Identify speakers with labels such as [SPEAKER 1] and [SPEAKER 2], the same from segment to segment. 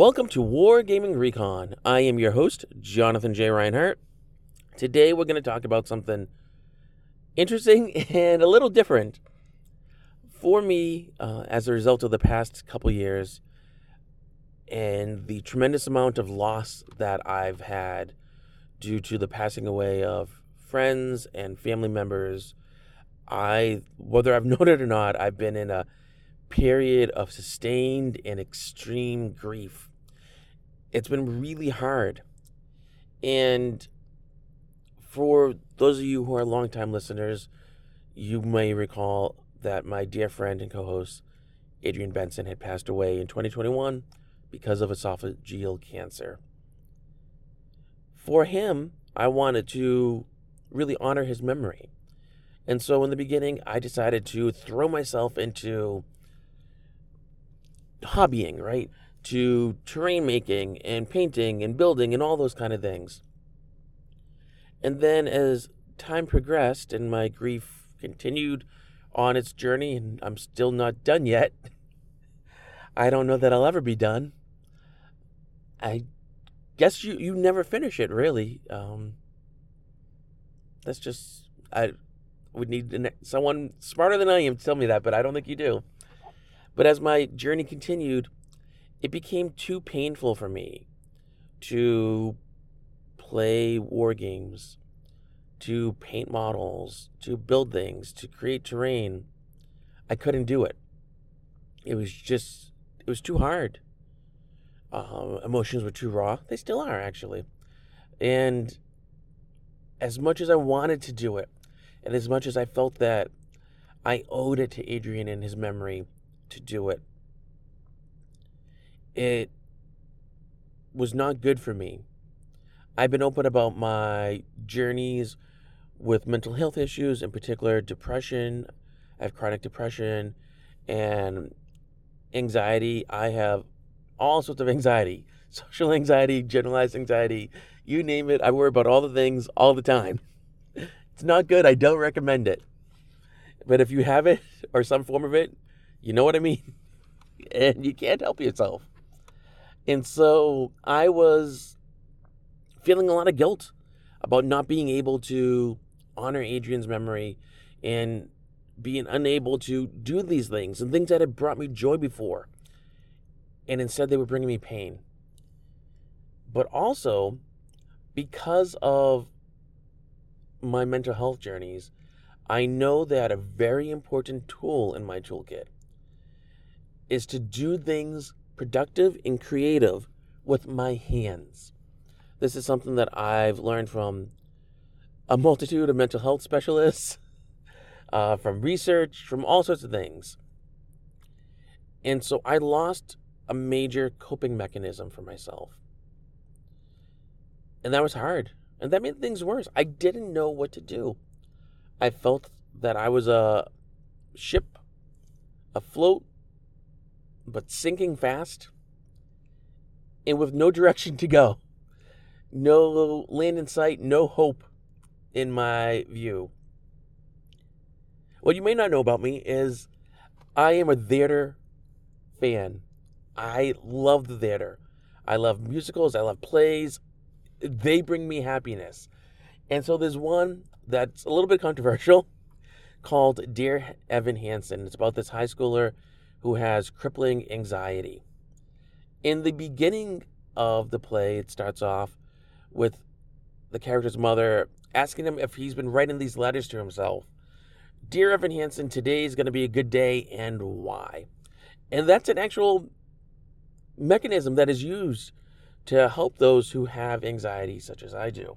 [SPEAKER 1] Welcome to Wargaming Recon. I am your host, Jonathan J. Reinhardt. Today we're going to talk about something interesting and a little different. For me, uh, as a result of the past couple years and the tremendous amount of loss that I've had due to the passing away of friends and family members, I, whether I've known it or not, I've been in a period of sustained and extreme grief. It's been really hard. And for those of you who are longtime listeners, you may recall that my dear friend and co host, Adrian Benson, had passed away in 2021 because of esophageal cancer. For him, I wanted to really honor his memory. And so in the beginning, I decided to throw myself into hobbying, right? To terrain making and painting and building and all those kind of things. And then as time progressed and my grief continued on its journey, and I'm still not done yet, I don't know that I'll ever be done. I guess you, you never finish it, really. Um, that's just, I would need someone smarter than I am to tell me that, but I don't think you do. But as my journey continued, it became too painful for me to play war games, to paint models, to build things, to create terrain. I couldn't do it. It was just, it was too hard. Uh, emotions were too raw. They still are, actually. And as much as I wanted to do it, and as much as I felt that I owed it to Adrian and his memory, to do it. It was not good for me. I've been open about my journeys with mental health issues, in particular depression. I have chronic depression and anxiety. I have all sorts of anxiety social anxiety, generalized anxiety, you name it. I worry about all the things all the time. It's not good. I don't recommend it. But if you have it or some form of it, you know what I mean? And you can't help yourself. And so I was feeling a lot of guilt about not being able to honor Adrian's memory and being unable to do these things and things that had brought me joy before. And instead, they were bringing me pain. But also, because of my mental health journeys, I know that a very important tool in my toolkit is to do things productive and creative with my hands. This is something that I've learned from a multitude of mental health specialists, uh, from research, from all sorts of things. And so I lost a major coping mechanism for myself. And that was hard. And that made things worse. I didn't know what to do. I felt that I was a ship afloat but sinking fast and with no direction to go. No land in sight, no hope in my view. What you may not know about me is I am a theater fan. I love the theater. I love musicals, I love plays. They bring me happiness. And so there's one that's a little bit controversial called Dear Evan Hansen. It's about this high schooler who has crippling anxiety. In the beginning of the play, it starts off with the character's mother asking him if he's been writing these letters to himself. Dear Evan Hansen, today is going to be a good day and why? And that's an actual mechanism that is used to help those who have anxiety, such as I do.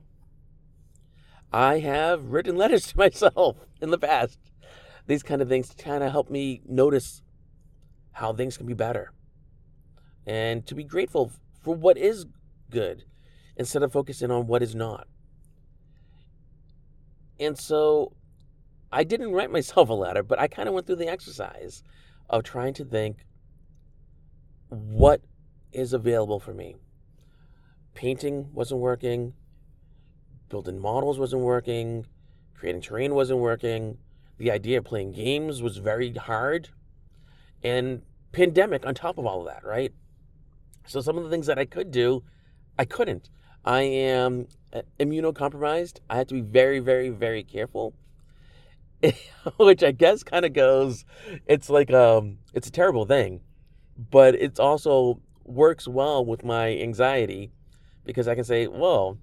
[SPEAKER 1] I have written letters to myself in the past. These kind of things kind of help me notice how things can be better. And to be grateful for what is good instead of focusing on what is not. And so I didn't write myself a letter, but I kind of went through the exercise of trying to think what is available for me. Painting wasn't working, building models wasn't working, creating terrain wasn't working, the idea of playing games was very hard and pandemic on top of all of that, right? So some of the things that I could do, I couldn't. I am uh, immunocompromised. I have to be very, very, very careful. Which I guess kind of goes, it's like um, it's a terrible thing, but it's also works well with my anxiety because I can say, well,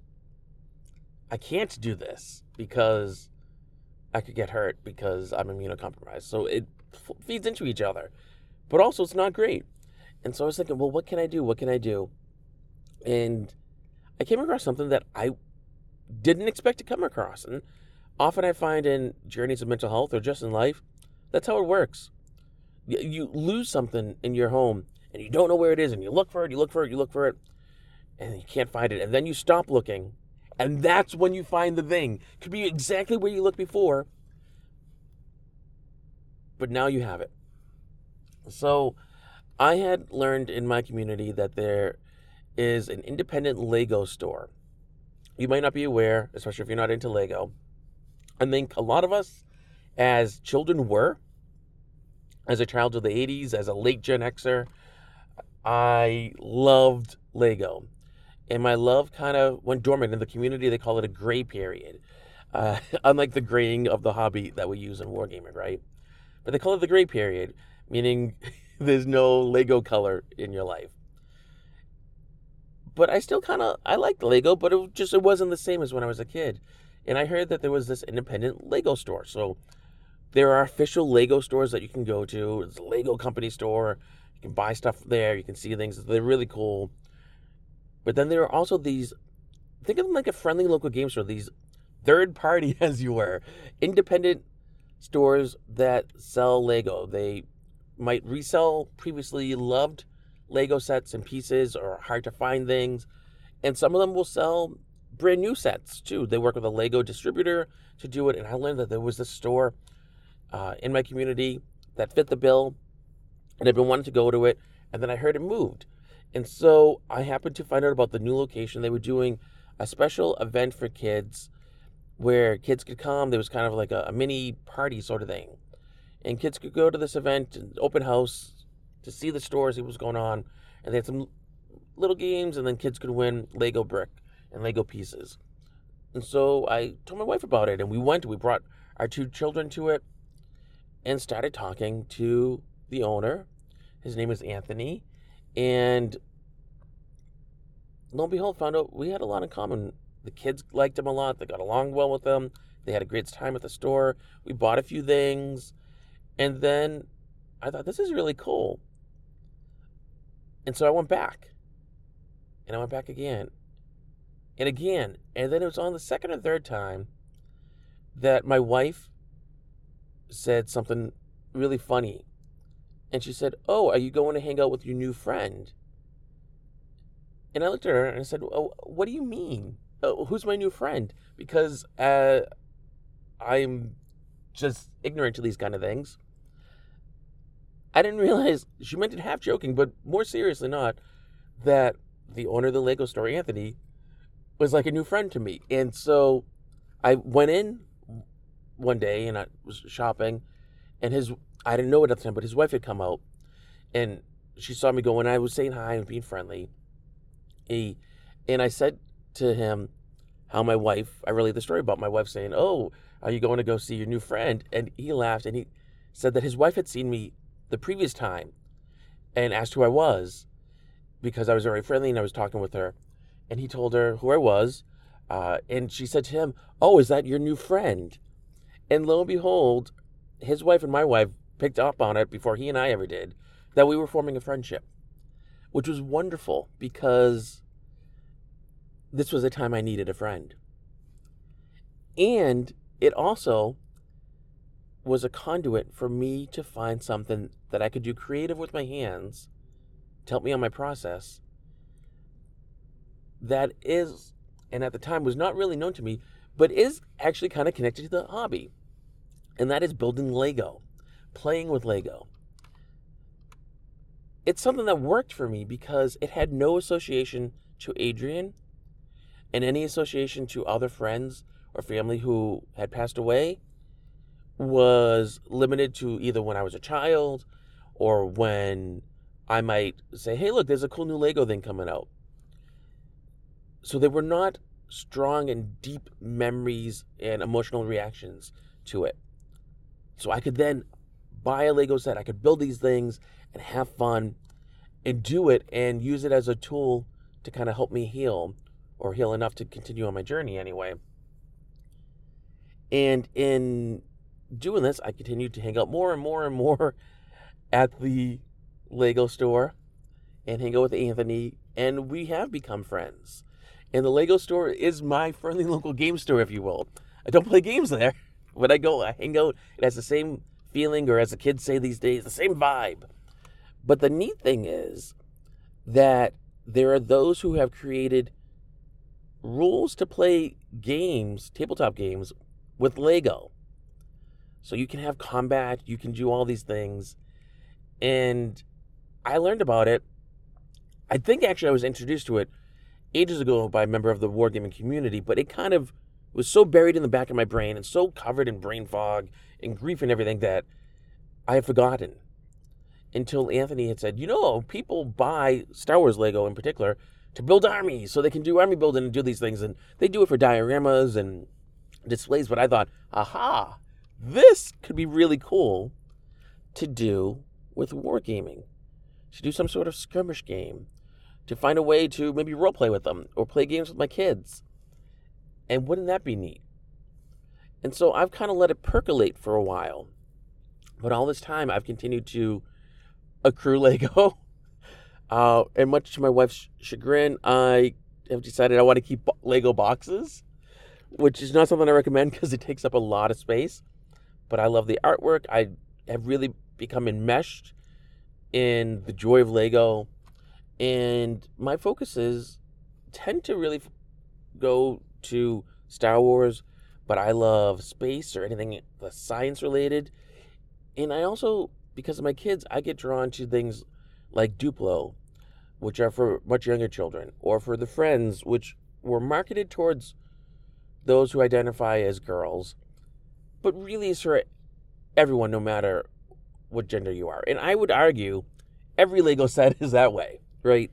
[SPEAKER 1] I can't do this because I could get hurt because I'm immunocompromised. So it f- feeds into each other. But also, it's not great. And so I was thinking, well, what can I do? What can I do? And I came across something that I didn't expect to come across. And often I find in journeys of mental health or just in life, that's how it works. You lose something in your home and you don't know where it is, and you look for it, you look for it, you look for it, and you can't find it. And then you stop looking, and that's when you find the thing. Could be exactly where you looked before, but now you have it. So I had learned in my community that there is an independent Lego store. You might not be aware, especially if you're not into Lego. I think a lot of us as children were, as a child of the 80s, as a late Gen Xer, I loved Lego. And my love kind of went dormant in the community. They call it a gray period. Uh, unlike the graying of the hobby that we use in Wargaming, right? But they call it the gray period, meaning there's no Lego color in your life. But I still kind of I liked Lego, but it just it wasn't the same as when I was a kid. And I heard that there was this independent Lego store. So there are official Lego stores that you can go to. It's a Lego company store. You can buy stuff there. You can see things. They're really cool. But then there are also these, think of them like a friendly local game store, these third party, as you were, independent stores that sell Lego. They might resell previously loved Lego sets and pieces or hard to find things. And some of them will sell brand new sets too. They work with a Lego distributor to do it. And I learned that there was a store uh, in my community that fit the bill and I've been wanting to go to it. And then I heard it moved. And so I happened to find out about the new location. They were doing a special event for kids where kids could come. There was kind of like a, a mini party sort of thing. And kids could go to this event, and open house, to see the store, see was going on. And they had some little games, and then kids could win Lego brick and Lego pieces. And so I told my wife about it, and we went. We brought our two children to it and started talking to the owner his name is Anthony. And lo and behold, found out we had a lot in common. The kids liked him a lot. They got along well with him. They had a great time at the store. We bought a few things. And then I thought, this is really cool. And so I went back. And I went back again. And again. And then it was on the second or third time that my wife said something really funny and she said, Oh, are you going to hang out with your new friend? And I looked at her and I said, Oh, what do you mean? Oh, who's my new friend? Because uh, I'm just ignorant to these kind of things. I didn't realize she meant it half joking, but more seriously, not that the owner of the Lego store, Anthony, was like a new friend to me. And so I went in one day and I was shopping, and his I didn't know it at the time, but his wife had come out and she saw me go and I was saying hi and being friendly. He, and I said to him how my wife, I relayed the story about my wife saying, Oh, are you going to go see your new friend? And he laughed and he said that his wife had seen me the previous time and asked who I was because I was very friendly and I was talking with her. And he told her who I was. Uh, and she said to him, Oh, is that your new friend? And lo and behold, his wife and my wife picked up on it before he and I ever did that we were forming a friendship, which was wonderful because this was a time I needed a friend. And it also was a conduit for me to find something that I could do creative with my hands to help me on my process that is, and at the time was not really known to me, but is actually kind of connected to the hobby. And that is building Lego playing with Lego. It's something that worked for me because it had no association to Adrian and any association to other friends or family who had passed away was limited to either when I was a child or when I might say, hey, look, there's a cool new Lego thing coming out. So they were not strong and deep memories and emotional reactions to it. So I could then buy a Lego set, I could build these things and have fun and do it and use it as a tool to kind of help me heal or heal enough to continue on my journey anyway. And in doing this, I continued to hang out more and more and more at the Lego store and hang out with Anthony, and we have become friends. And the Lego store is my friendly local game store, if you will. I don't play games there. When I go, I hang out. It has the same feeling, or as the kids say these days, the same vibe. But the neat thing is that there are those who have created rules to play games, tabletop games, with Lego. So you can have combat, you can do all these things. And I learned about it. I think actually I was introduced to it ages ago by a member of the wargaming community, but it kind of was so buried in the back of my brain and so covered in brain fog and grief and everything that I had forgotten until Anthony had said, you know, people buy Star Wars Lego in particular to build armies so they can do army building and do these things. And they do it for dioramas and displays. But I thought, aha, this could be really cool to do with wargaming, to do some sort of skirmish game, to find a way to maybe role play with them or play games with my kids. And wouldn't that be neat? And so I've kind of let it percolate for a while. But all this time, I've continued to accrue Lego. Uh, and much to my wife's chagrin, I have decided I want to keep Lego boxes, which is not something I recommend because it takes up a lot of space. But I love the artwork. I have really become enmeshed in the joy of Lego. And my focuses tend to really go to Star Wars, but I love space or anything science related. And I also, because of my kids, I get drawn to things like Duplo, which are for much younger children, or for the Friends, which were marketed towards those who identify as girls, but really is for everyone, no matter what gender you are. And I would argue every Lego set is that way, right?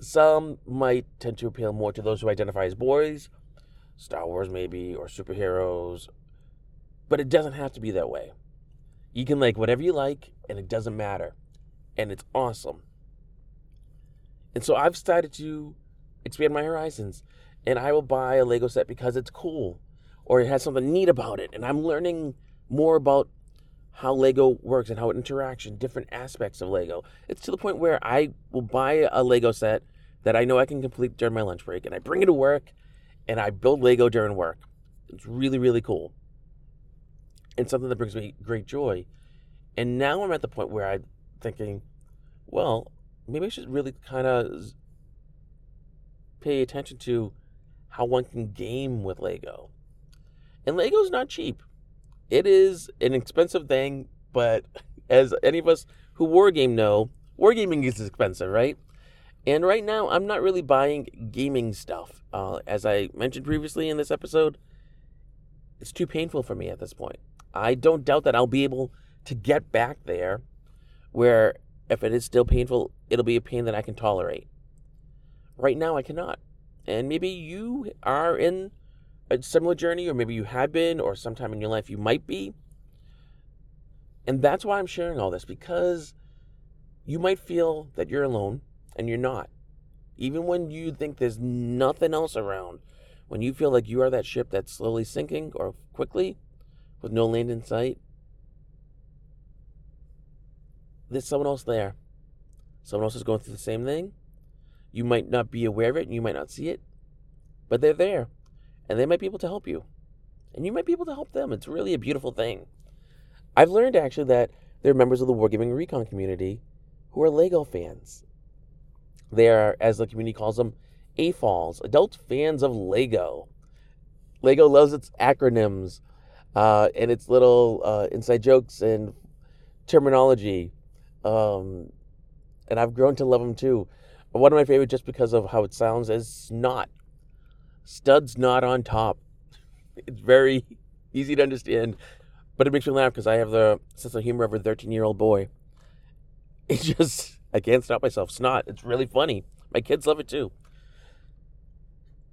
[SPEAKER 1] Some might tend to appeal more to those who identify as boys, Star Wars maybe, or superheroes, but it doesn't have to be that way. You can like whatever you like, and it doesn't matter. And it's awesome. And so I've started to expand my horizons. And I will buy a Lego set because it's cool or it has something neat about it. And I'm learning more about how Lego works and how it interacts and different aspects of Lego. It's to the point where I will buy a Lego set that I know I can complete during my lunch break and I bring it to work and I build Lego during work. It's really, really cool and something that brings me great joy. And now I'm at the point where I'm thinking, well, maybe I should really kind of pay attention to how one can game with Lego. And Lego's not cheap. It is an expensive thing, but as any of us who wargame know, wargaming is expensive, right? And right now, I'm not really buying gaming stuff. Uh, as I mentioned previously in this episode, it's too painful for me at this point. I don't doubt that I'll be able to get back there where if it is still painful, it'll be a pain that I can tolerate. Right now, I cannot. And maybe you are in a similar journey, or maybe you have been, or sometime in your life you might be. And that's why I'm sharing all this because you might feel that you're alone and you're not. Even when you think there's nothing else around, when you feel like you are that ship that's slowly sinking or quickly, with no land in sight, there's someone else there. Someone else is going through the same thing. You might not be aware of it and you might not see it, but they're there and they might be able to help you. And you might be able to help them. It's really a beautiful thing. I've learned actually that there are members of the Wargaming Recon community who are Lego fans. They are, as the community calls them, AFOLs, adult fans of Lego. Lego loves its acronyms uh, and its little uh, inside jokes and terminology. Um, and I've grown to love them too. One of my favorite, just because of how it sounds, is snot. Studs not on top. It's very easy to understand, but it makes me laugh because I have the sense of humor of a 13 year old boy. It just, I can't stop myself. Snot. It's really funny. My kids love it too.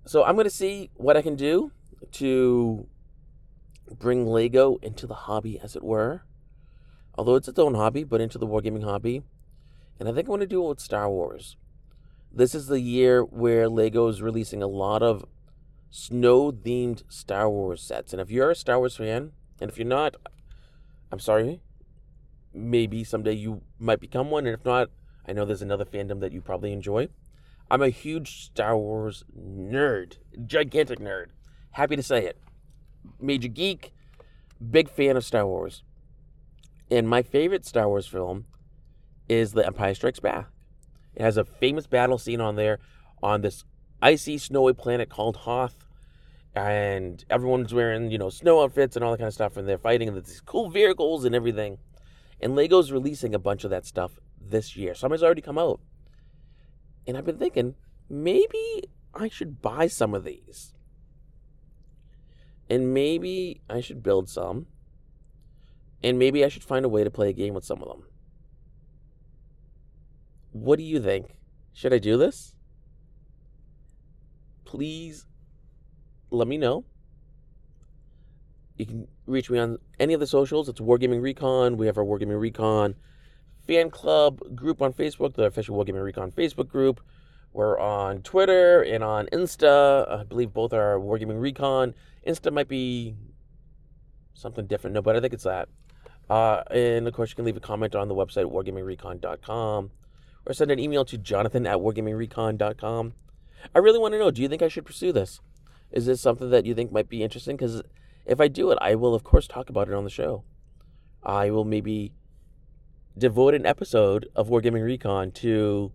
[SPEAKER 1] So I'm going to see what I can do to bring Lego into the hobby, as it were. Although it's its own hobby, but into the wargaming hobby. And I think I'm going to do it with Star Wars. This is the year where Lego is releasing a lot of snow themed Star Wars sets. And if you're a Star Wars fan, and if you're not, I'm sorry. Maybe someday you might become one. And if not, I know there's another fandom that you probably enjoy. I'm a huge Star Wars nerd, gigantic nerd. Happy to say it. Major geek, big fan of Star Wars. And my favorite Star Wars film is The Empire Strikes Back. It has a famous battle scene on there on this icy, snowy planet called Hoth. And everyone's wearing, you know, snow outfits and all that kind of stuff, and they're fighting, there's these cool vehicles and everything. And Lego's releasing a bunch of that stuff this year. Some has already come out. And I've been thinking, maybe I should buy some of these. And maybe I should build some. And maybe I should find a way to play a game with some of them. What do you think? Should I do this? Please let me know. You can reach me on any of the socials. It's Wargaming Recon. We have our Wargaming Recon fan club group on Facebook, the official Wargaming Recon Facebook group. We're on Twitter and on Insta. I believe both are Wargaming Recon. Insta might be something different. No, but I think it's that. Uh, and of course, you can leave a comment on the website, wargamingrecon.com, or send an email to jonathan at wargamingrecon.com. I really want to know do you think I should pursue this? Is this something that you think might be interesting? Because if I do it, I will, of course, talk about it on the show. I will maybe devote an episode of Wargaming Recon to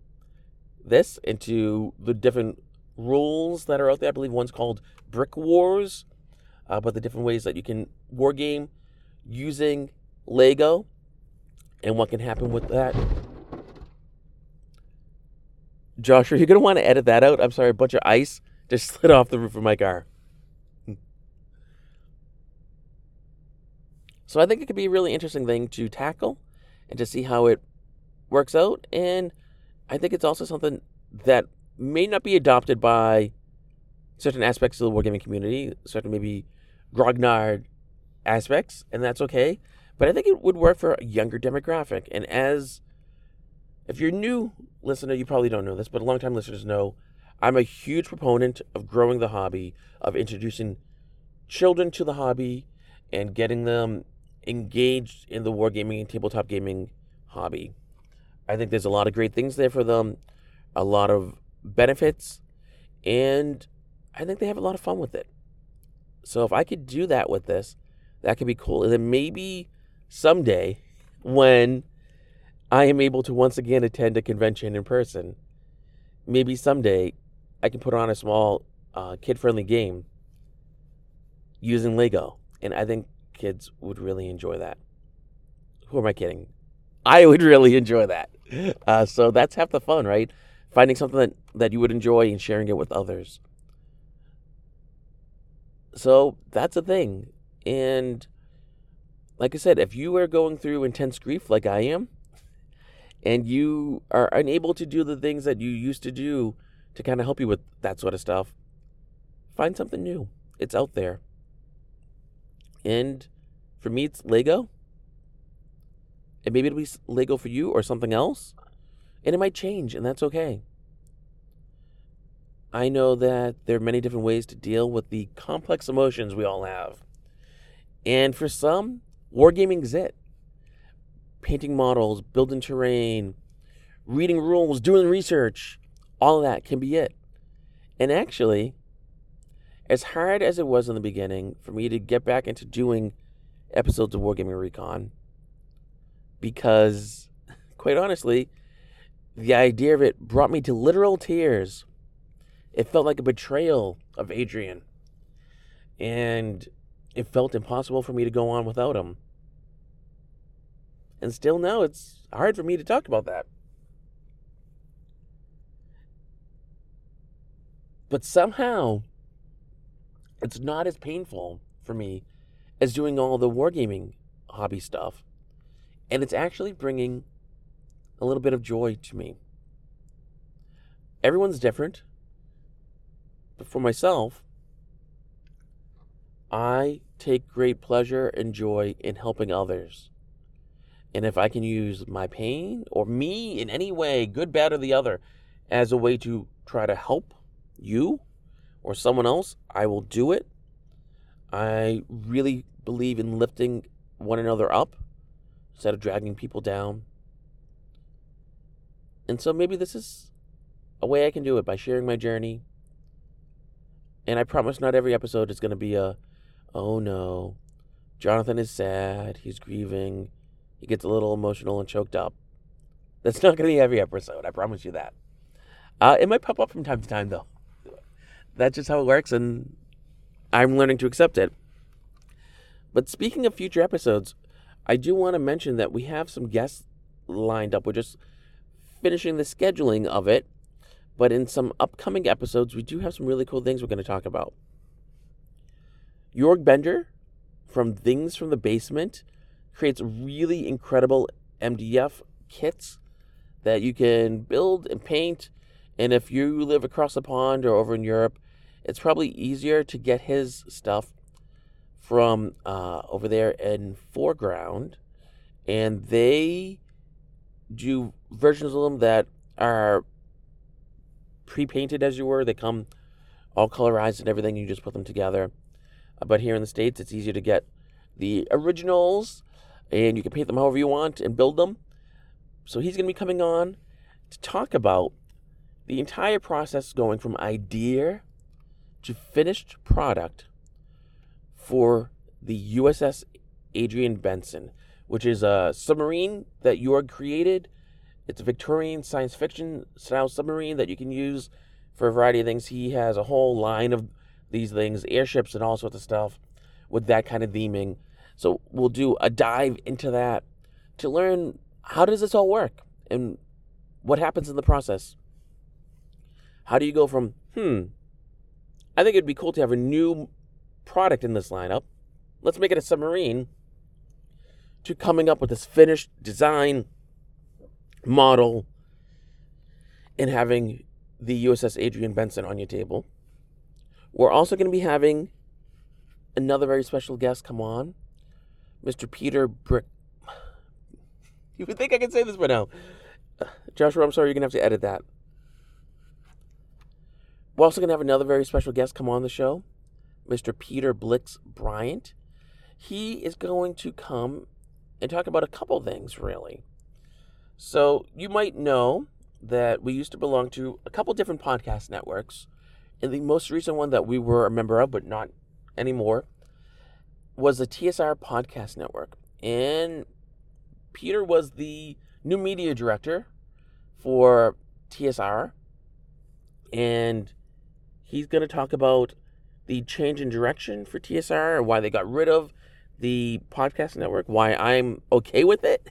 [SPEAKER 1] this and to the different rules that are out there. I believe one's called Brick Wars, uh, but the different ways that you can wargame using Lego and what can happen with that. Josh, are you going to want to edit that out? I'm sorry, a bunch of ice just slid off the roof of my car. Hmm. So I think it could be a really interesting thing to tackle and to see how it works out. And I think it's also something that may not be adopted by certain aspects of the wargaming community, certain maybe grognard aspects, and that's okay. But I think it would work for a younger demographic. And as if you're new listener, you probably don't know this, but long-time listeners know I'm a huge proponent of growing the hobby, of introducing children to the hobby, and getting them engaged in the wargaming and tabletop gaming hobby. I think there's a lot of great things there for them, a lot of benefits, and I think they have a lot of fun with it. So if I could do that with this, that could be cool. And then maybe someday when I am able to once again attend a convention in person, maybe someday I can put on a small uh, kid friendly game using Lego. And I think kids would really enjoy that. Who am I kidding? I would really enjoy that. Uh, so that's half the fun, right? Finding something that, that you would enjoy and sharing it with others. So that's a thing. And like I said, if you are going through intense grief like I am, and you are unable to do the things that you used to do to kind of help you with that sort of stuff, find something new. It's out there. And for me, it's Lego. And maybe it'll be Lego for you or something else. And it might change, and that's okay. I know that there are many different ways to deal with the complex emotions we all have. And for some, Wargaming's it. Painting models, building terrain, reading rules, doing research, all that can be it. And actually, as hard as it was in the beginning for me to get back into doing episodes of Wargaming Recon, because quite honestly, the idea of it brought me to literal tears. It felt like a betrayal of Adrian. And it felt impossible for me to go on without him. And still now, it's hard for me to talk about that. But somehow, it's not as painful for me as doing all the wargaming hobby stuff. And it's actually bringing a little bit of joy to me. Everyone's different. But for myself, I take great pleasure and joy in helping others. And if I can use my pain or me in any way, good, bad, or the other, as a way to try to help you or someone else, I will do it. I really believe in lifting one another up instead of dragging people down. And so maybe this is a way I can do it by sharing my journey. And I promise not every episode is going to be a, oh no, Jonathan is sad, he's grieving, he gets a little emotional and choked up. That's not going to be every episode, I promise you that. Uh, it might pop up from time to time, though. That's just how it works, and I'm learning to accept it. But speaking of future episodes, I do want to mention that we have some guests lined up. We're just finishing the scheduling of it. But in some upcoming episodes, we do have some really cool things we're going to talk about. Jorg Bender from Things from the Basement creates really incredible MDF kits that you can build and paint. And if you live across the pond or over in Europe, it's probably easier to get his stuff from uh, over there in 4Ground. And they do versions of them that are pre-painted as you were. They come all colorized and everything. You just put them together. But here in the states, it's easier to get the originals, and you can paint them however you want and build them. So he's going to be coming on to talk about the entire process going from idea to finished product for the USS Adrian Benson, which is a submarine that Jorg created it's a Victorian science fiction style submarine that you can use for a variety of things. He has a whole line of these things, airships and all sorts of stuff with that kind of theming. So we'll do a dive into that to learn how does this all work and what happens in the process. How do you go from, hmm, I think it'd be cool to have a new product in this lineup. Let's make it a submarine. To coming up with this finished design model and having the USS Adrian Benson on your table. We're also going to be having another very special guest come on, Mr. Peter Brick. You would think I could say this by now. Joshua, I'm sorry, you're going to have to edit that. We're also going to have another very special guest come on the show, Mr. Peter Blix Bryant. He is going to come and talk about a couple things, really. So you might know that we used to belong to a couple different podcast networks. And the most recent one that we were a member of, but not anymore, was the TSR Podcast Network. And Peter was the new media director for TSR. And he's going to talk about the change in direction for TSR, and why they got rid of the podcast network, why I'm okay with it,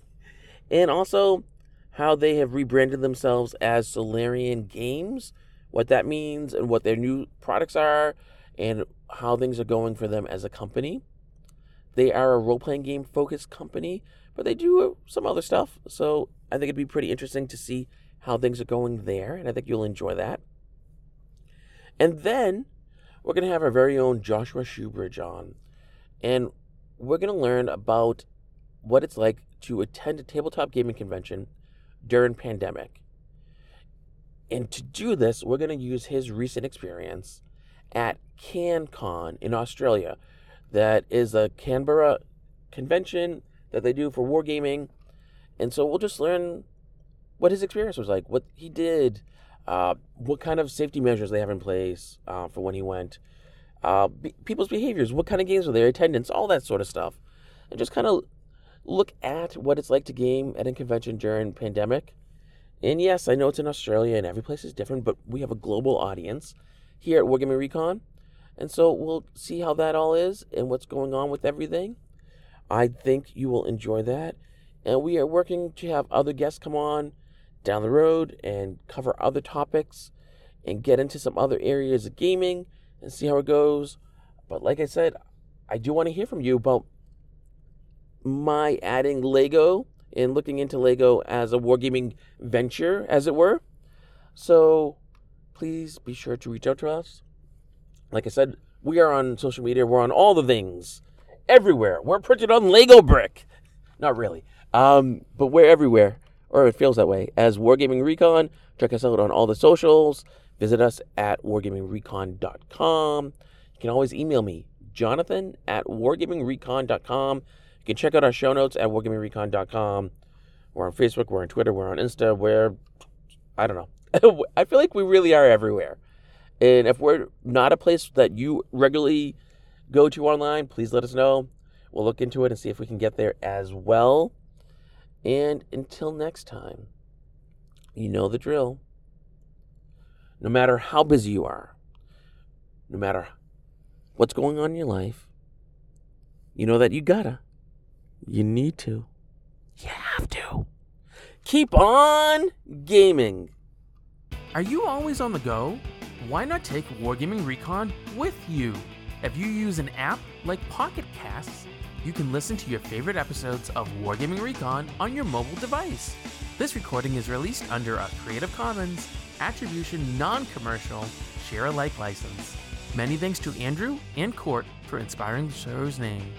[SPEAKER 1] and also how they have rebranded themselves as Solarian Games, what that means, and what their new products are, and how things are going for them as a company. They are a role playing game focused company, but they do uh, some other stuff. So I think it'd be pretty interesting to see how things are going there, and I think you'll enjoy that. And then we're going to have our very own Joshua Shoebridge on, and we're going to learn about what it's like to attend a tabletop gaming convention during pandemic. And to do this, we're going to use his recent experience at CanCon in Australia. That is a Canberra convention that they do for wargaming. And so we'll just learn what his experience was like, what he did, uh, what kind of safety measures they have in place uh, for when he went, uh, people's behaviors, what kind of games were there, attendance, all that sort of stuff. And just kind of look at what it's like to game at a convention during pandemic. And yes, I know it's in Australia and every place is different, but we have a global audience here at Wargaming Recon. And so we'll see how that all is and what's going on with everything. I think you will enjoy that. And we are working to have other guests come on down the road and cover other topics and get into some other areas of gaming and see how it goes. But like I said, I do want to hear from you about my adding Lego and looking into Lego as a wargaming venture, as it were. So please be sure to reach out to us. Like I said, we are on social media. We're on all the things, everywhere. We're printed on Lego brick. Not really, um, but we're everywhere, or it feels that way. As Wargaming Recon, check us out on all the socials. Visit us at wargamingrecon.com. You can always email me, jonathan at wargamingrecon.com. You can check out our show notes at wargamingrecon.com. We're on Facebook, we're on Twitter, we're on Insta, we're, I don't know. I feel like we really are everywhere. And if we're not a place that you regularly go to online, please let us know. We'll look into it and see if we can get there as well. And until next time, you know the drill. No matter how busy you are, no matter what's going on in your life, you know that you gotta, you need to, you have to keep on gaming.
[SPEAKER 2] Are you always on the go? Why not take Wargaming Recon with you? If you use an app like Pocket Casts, you can listen to your favorite episodes of Wargaming Recon on your mobile device. This recording is released under a Creative Commons Attribution Non Commercial Share Alike license. Many thanks to Andrew and Court for inspiring the show's name.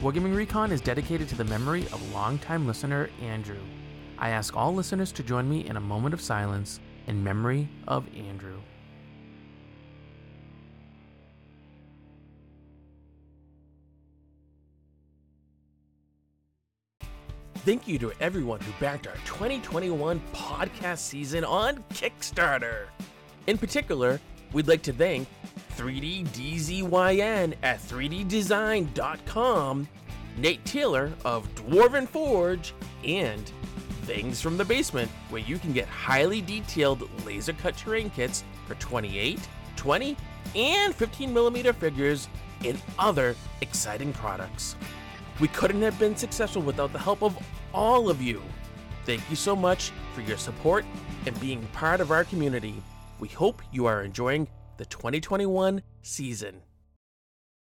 [SPEAKER 2] Wargaming Recon is dedicated to the memory of longtime listener Andrew. I ask all listeners to join me in a moment of silence in memory of Andrew. Thank you to everyone who backed our 2021 podcast season on Kickstarter. In particular, we'd like to thank 3DDZYN at 3ddesign.com, Nate Taylor of Dwarven Forge, and Things from the Basement, where you can get highly detailed laser cut terrain kits for 28, 20, and 15 millimeter figures and other exciting products. We couldn't have been successful without the help of all of you. Thank you so much for your support and being part of our community. We hope you are enjoying the 2021 season.